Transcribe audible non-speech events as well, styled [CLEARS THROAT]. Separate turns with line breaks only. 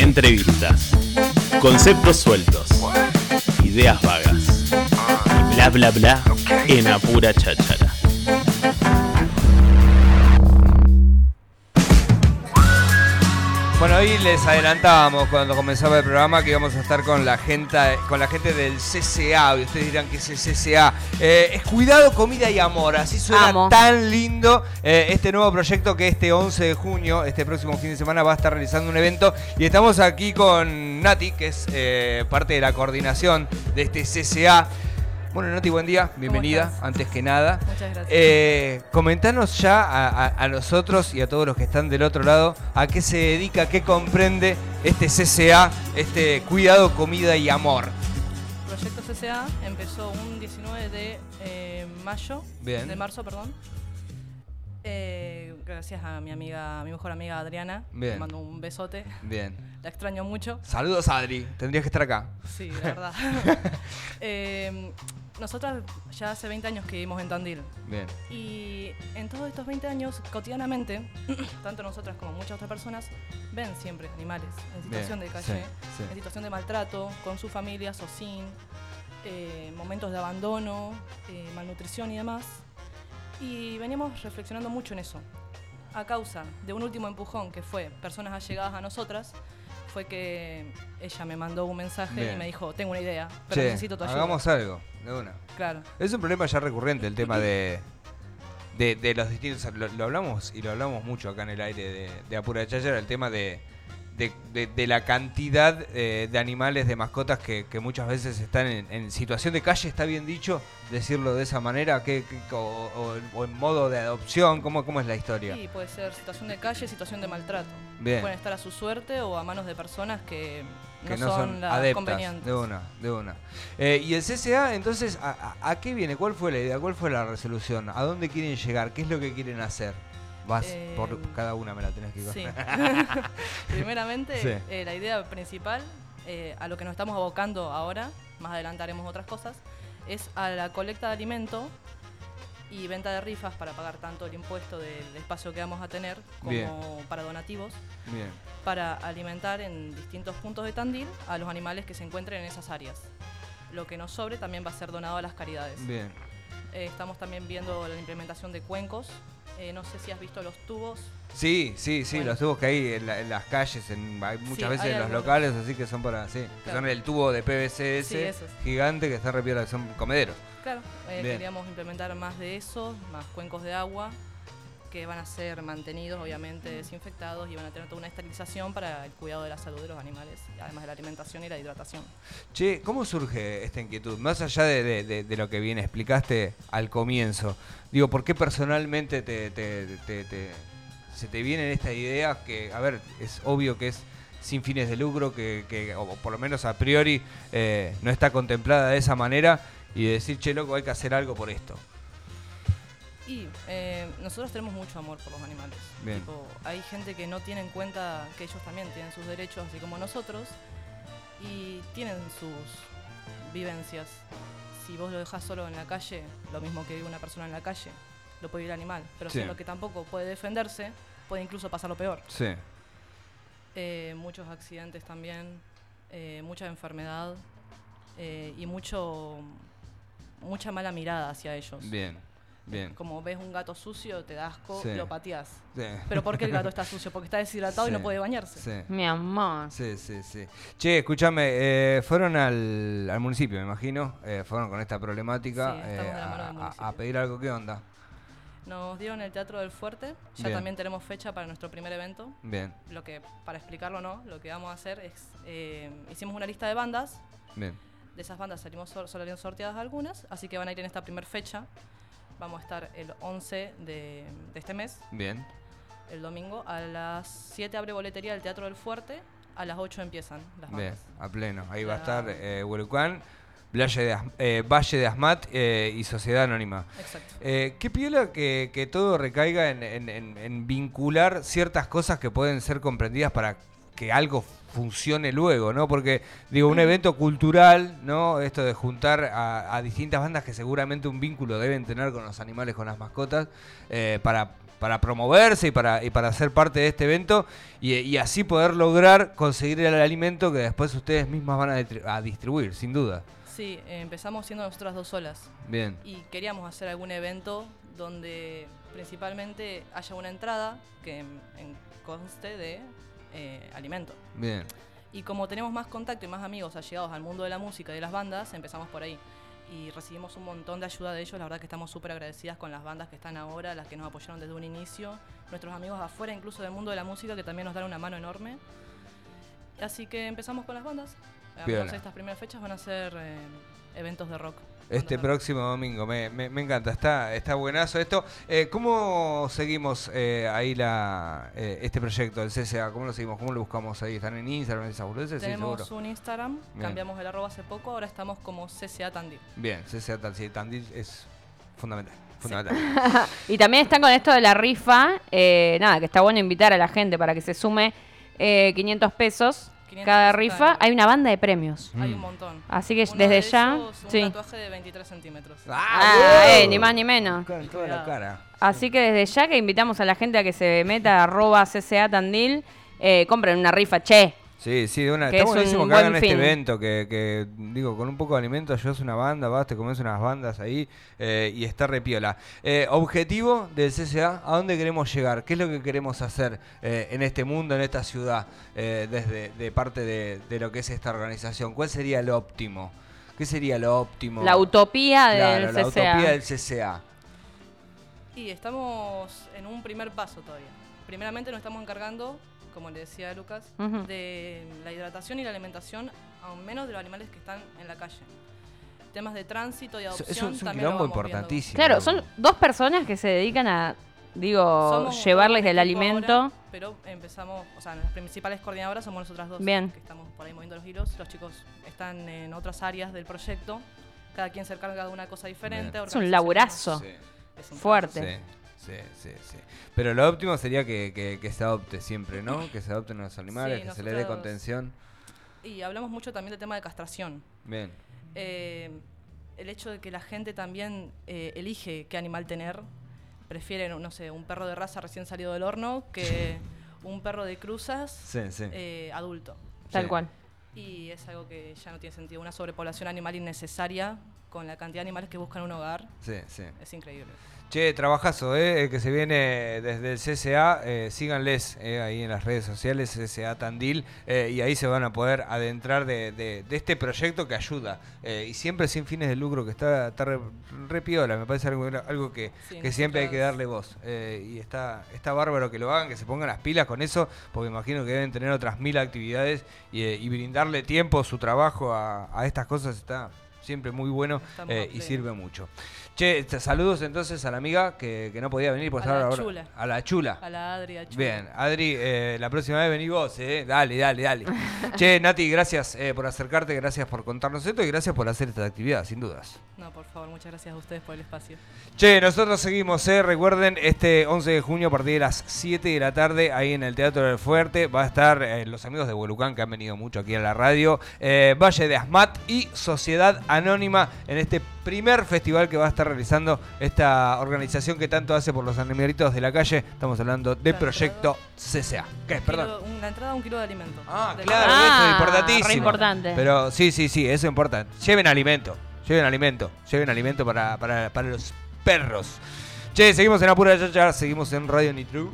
Entrevistas. Conceptos sueltos. Ideas vagas. Y bla bla bla en apura cháchara.
Bueno, hoy les adelantábamos cuando comenzaba el programa que íbamos a estar con la gente, con la gente del CCA. Y ustedes dirán que es el CCA. Eh, es Cuidado, Comida y Amor. Así suena
Amo.
tan lindo eh, este nuevo proyecto que este 11 de junio, este próximo fin de semana, va a estar realizando un evento. Y estamos aquí con Nati, que es eh, parte de la coordinación de este CCA. Bueno, Nati, buen día. Bienvenida, antes que nada.
Muchas gracias.
Eh, comentanos ya a, a- a nosotros y a todos los que están del otro lado a qué se dedica, qué comprende este CCA, este Cuidado, Comida y Amor.
Proyecto CCA empezó un 19 de eh, mayo,
Bien.
de marzo, perdón. Eh, gracias a mi amiga, a mi mejor amiga Adriana.
Bien.
Le mando un besote.
Bien.
La extraño mucho.
Saludos, Adri. Tendrías que estar acá.
Sí, [LAUGHS] la verdad. [LAUGHS] Eh, nosotras ya hace 20 años que vivimos en Tandil.
Bien.
Y en todos estos 20 años, cotidianamente, [CLEARS THROAT] tanto nosotras como muchas otras personas ven siempre animales en situación
Bien,
de calle,
sí, sí.
en situación de maltrato, con sus familias o sin, eh, momentos de abandono, eh, malnutrición y demás. Y veníamos reflexionando mucho en eso. A causa de un último empujón que fue personas allegadas a nosotras, fue que ella me mandó un mensaje
Bien.
y me dijo, tengo una idea, pero
Che,
necesito tu ayuda.
hagamos algo. De una.
Claro.
Es un problema ya recurrente el tema de, de, de los distintos. Lo, lo hablamos y lo hablamos mucho acá en el aire de, de Apura el tema de, de, de- de la cantidad eh, de animales, de mascotas que, que muchas veces están en, en situación de calle, está bien dicho, decirlo de esa manera, que, que- o, o- o en modo de adopción, ¿cómo, cómo es la historia?
Sí, puede ser situación de calle, situación de maltrato.
Bien.
Pueden estar a su suerte o a manos de personas que no,
que no
son,
son,
las
adeptas.
convenientes.
De una, de una. Eh, y el CCA, entonces, ¿a, a, a qué viene? ¿Cuál fue la idea? ¿Cuál fue la resolución? ¿A dónde quieren llegar? ¿Qué es lo que quieren hacer? Vas
Eh,
por cada una, me la tenés que
Sí. [LAUGHS] [LAUGHS] Primeramente,
Sí.
eh, la idea principal, eh, a lo que nos estamos abocando ahora, más adelante haremos otras cosas, es a la colecta de alimento y venta de rifas para pagar tanto el impuesto del espacio que vamos a tener como
Bien.
para donativos,
Bien,
para alimentar en distintos puntos de Tandil a los animales que se encuentren en esas áreas. Lo que nos sobre también va a ser donado a las caridades.
bien.
Eh, estamos también viendo la implementación de cuencos. Eh, no sé si has visto los tubos.
Sí, sí, sí,
Bueno.
los tubos que hay en, la- en las calles, en, hay muchas
Sí,
veces
hay
en los locales, así que son para, sí, que son el tubo de PVC
Sí,
gigante que está repiola, que son comederos.
Claro, eh, queríamos implementar más de eso, más cuencos de agua, que van a ser mantenidos, obviamente, desinfectados y van a tener toda una esterilización para el cuidado de la salud de los animales, además de la alimentación y la hidratación.
Che, ¿cómo surge esta inquietud? Más allá de, de- de- de lo que bien explicaste al comienzo, digo, ¿por qué personalmente te, te- te- te- se te viene esta idea que, a ver, es obvio que es sin fines de lucro, que, que, o por lo menos a priori eh, no está contemplada de esa manera, y decir, che, loco, hay que hacer algo por esto?
Y eh, nosotros tenemos mucho amor por los animales. Tipo, hay gente que no tiene en cuenta que ellos también tienen sus derechos, así como nosotros, y tienen sus vivencias. Si vos lo dejás solo en la calle, lo mismo que vive una persona en la calle, lo puede vivir el animal. Pero
Sí.
si lo que tampoco puede defenderse, puede incluso pasar lo peor.
Sí,
Eh, muchos accidentes también, eh, mucha enfermedad eh, y mucho mucha mala mirada hacia ellos.
bien, bien.
Como ves un gato sucio, te da asco,
Sí.
lo pateás.
Sí.
Pero ¿por qué el gato [LAUGHS] está sucio? Porque está deshidratado y no puede bañarse.
Sí.
Mi amor.
Sí, sí, sí. Che, escúchame, eh, fueron al, al municipio, me imagino, eh, fueron con esta problemática eh, a- a,
municipio.
a pedir algo, ¿qué onda?
Nos dieron el Teatro del Fuerte, ya
Bien.
también tenemos fecha para nuestro primer evento.
Bien,
Lo que, para explicarlo no, lo que vamos a hacer es, eh, hicimos una lista de bandas,
bien,
de esas bandas salimos sor- salieron sorteadas algunas, así que van a ir en esta primera fecha. Vamos a estar el 11 de, de este mes,
bien.
el domingo. A las 7 abre boletería del Teatro del Fuerte, a las 8 empiezan las
Bien,
bandas.
a pleno. Ahí va a estar eh, Huerucán, Valle de, eh, Valle de Asmat eh, y Sociedad Anónima.
Exacto.
Eh, qué piola que, que todo recaiga en- en vincular ciertas cosas que pueden ser comprendidas para que algo funcione luego, ¿no? Porque, digo, un evento cultural, ¿no? Esto de juntar a, a distintas bandas que seguramente un vínculo deben tener con los animales, con las mascotas, eh, para para promoverse y para, y para ser parte de este evento y, y así poder lograr conseguir el alimento que después ustedes mismas van a, distri- a distribuir, sin duda.
Sí, empezamos siendo nosotras dos solas
Bien,
y queríamos hacer algún evento donde principalmente haya una entrada que en- en conste de eh, alimento.
bien.
Y como tenemos más contacto y más amigos allegados al mundo de la música y de las bandas, empezamos por ahí. Y recibimos un montón de ayuda de ellos, la verdad que estamos súper agradecidas con las bandas que están ahora, las que nos apoyaron desde un inicio, nuestros amigos afuera incluso del mundo de la música que también nos dan una mano enorme. Así que empezamos con las bandas. Entonces estas primeras fechas van a ser eh, eventos de rock.
Este próximo domingo, me, me- me encanta, está, está buenazo esto. Eh, ¿Cómo seguimos eh, ahí la, eh, este proyecto, el CCA? ¿Cómo lo seguimos? ¿Cómo lo buscamos ahí? ¿Están en Instagram, en esas boludeces?
Tenemos un Instagram,
Bien.
cambiamos el arroba hace poco, ahora estamos como CCA Tandil.
Bien, CCA sí, Tandil es fundamental. Fundamental. [LAUGHS]
Y también están con esto de la rifa. eh, nada, que está bueno invitar a la gente para que se sume eh, 500 pesos
500
cada rifa. Hay una banda de premios.
Hay
Mm.
un montón.
Así que
Uno
desde
de
ya.
esos, un
Sí.
tatuaje de 23 centímetros.
Ah, eh, ni más ni menos.
Con toda la cara.
Así que desde ya que invitamos a la gente a que se meta a arroba CCA Tandil, eh, compren una rifa, che.
Sí, sí, de una,
Que
está
es un
buenísimo que
buen
hagan este
fin.
evento, que, que, digo, con un poco de alimento ayudas una banda, vas, te comes unas bandas ahí eh, y está repiola. Eh, objetivo del CCA, ¿a dónde queremos llegar? ¿Qué es lo que queremos hacer eh, en este mundo, en esta ciudad, eh, desde de parte de, de lo que es esta organización? ¿Cuál sería lo óptimo? ¿Qué sería lo óptimo?
La utopía
Claro,
del
la
CCA.
utopía del CCA.
Y estamos en un primer paso todavía. Primeramente nos estamos encargando, como le decía Lucas, de la hidratación y la alimentación, al menos de los animales que están en la calle. Temas de tránsito y adopción
Eso es un
también lo viendo.
importantísimo.
Claro, son dos personas que se dedican a, digo,
Somos
llevarles del
equipo
alimento.
ahora, pero empezamos, o sea, las principales coordinadoras somos nosotras dos.
Bien.
Que estamos por ahí moviendo los hilos. Los chicos están en otras áreas del proyecto. Cada quien se encarga de una cosa diferente.
Es un laburazo.
Sí.
Es un
Fuerte.
Sí, sí, sí, sí. Pero lo óptimo sería que, que- que se adopte siempre, ¿no? Que se adopten los animales,
Sí,
que se les dé contención.
Y hablamos mucho también del tema de castración.
Bien.
Eh, el hecho de que la gente también eh, elige qué animal tener. Prefieren, no sé, un perro de raza recién salido del horno que [LAUGHS] un perro de cruzas
Sí, sí.
eh, adulto.
Tal
Sí.
cual.
Y es algo que ya no tiene sentido. Una sobrepoblación animal innecesaria con la cantidad de animales que buscan un hogar
Sí, sí.
es increíble.
Che, trabajazo, ¿eh? Que se viene desde el CCA. eh, síganles eh, ahí en las redes sociales, CCA Tandil, eh, y ahí se van a poder adentrar de, de- de este proyecto que ayuda. eh, y siempre sin fines de lucro, que está, está re, re piola. Me parece algo, algo que,
Sí,
que siempre hay que darle voz. y está, está bárbaro que lo hagan, que se pongan las pilas con eso, porque imagino que deben tener otras mil actividades y, y brindarle tiempo, su trabajo a, a estas cosas está siempre muy bueno eh, y sirve mucho. Che, te- saludos entonces a la amiga que, que no podía venir por
A
estar
la
ahora.
chula.
A la chula.
A la Adri, a Chu.
Bien, Adri, eh, la próxima vez vení vos, ¿eh? Dale, dale, dale. [LAUGHS] che, Nati, gracias eh, por acercarte, gracias por contarnos esto y gracias por hacer esta actividad, sin dudas.
No, por favor, muchas gracias a ustedes por el espacio.
Che, nosotros seguimos, ¿eh? Recuerden, este 11 de junio a partir de las 7 de la tarde, ahí en el Teatro del Fuerte, va a estar eh, los amigos de Huelucán que han venido mucho aquí a la radio, Valle de Asmat y Sociedad Anónima en este primer festival que va a estar realizando esta organización que tanto hace por los animalitos de la calle. Estamos hablando del
La
proyecto CCA. ¿Qué?
Un
Perdón.
kilo- un- la entrada un kilo de alimento.
Ah,
De-
claro,
Ah,
eso es importantísimo.
re importante.
Pero sí, sí, sí, eso es importante. Lleven alimento, lleven alimento, lleven alimento para, para, para los perros. Che, seguimos en Apura Chacha, seguimos en Radio Nitru.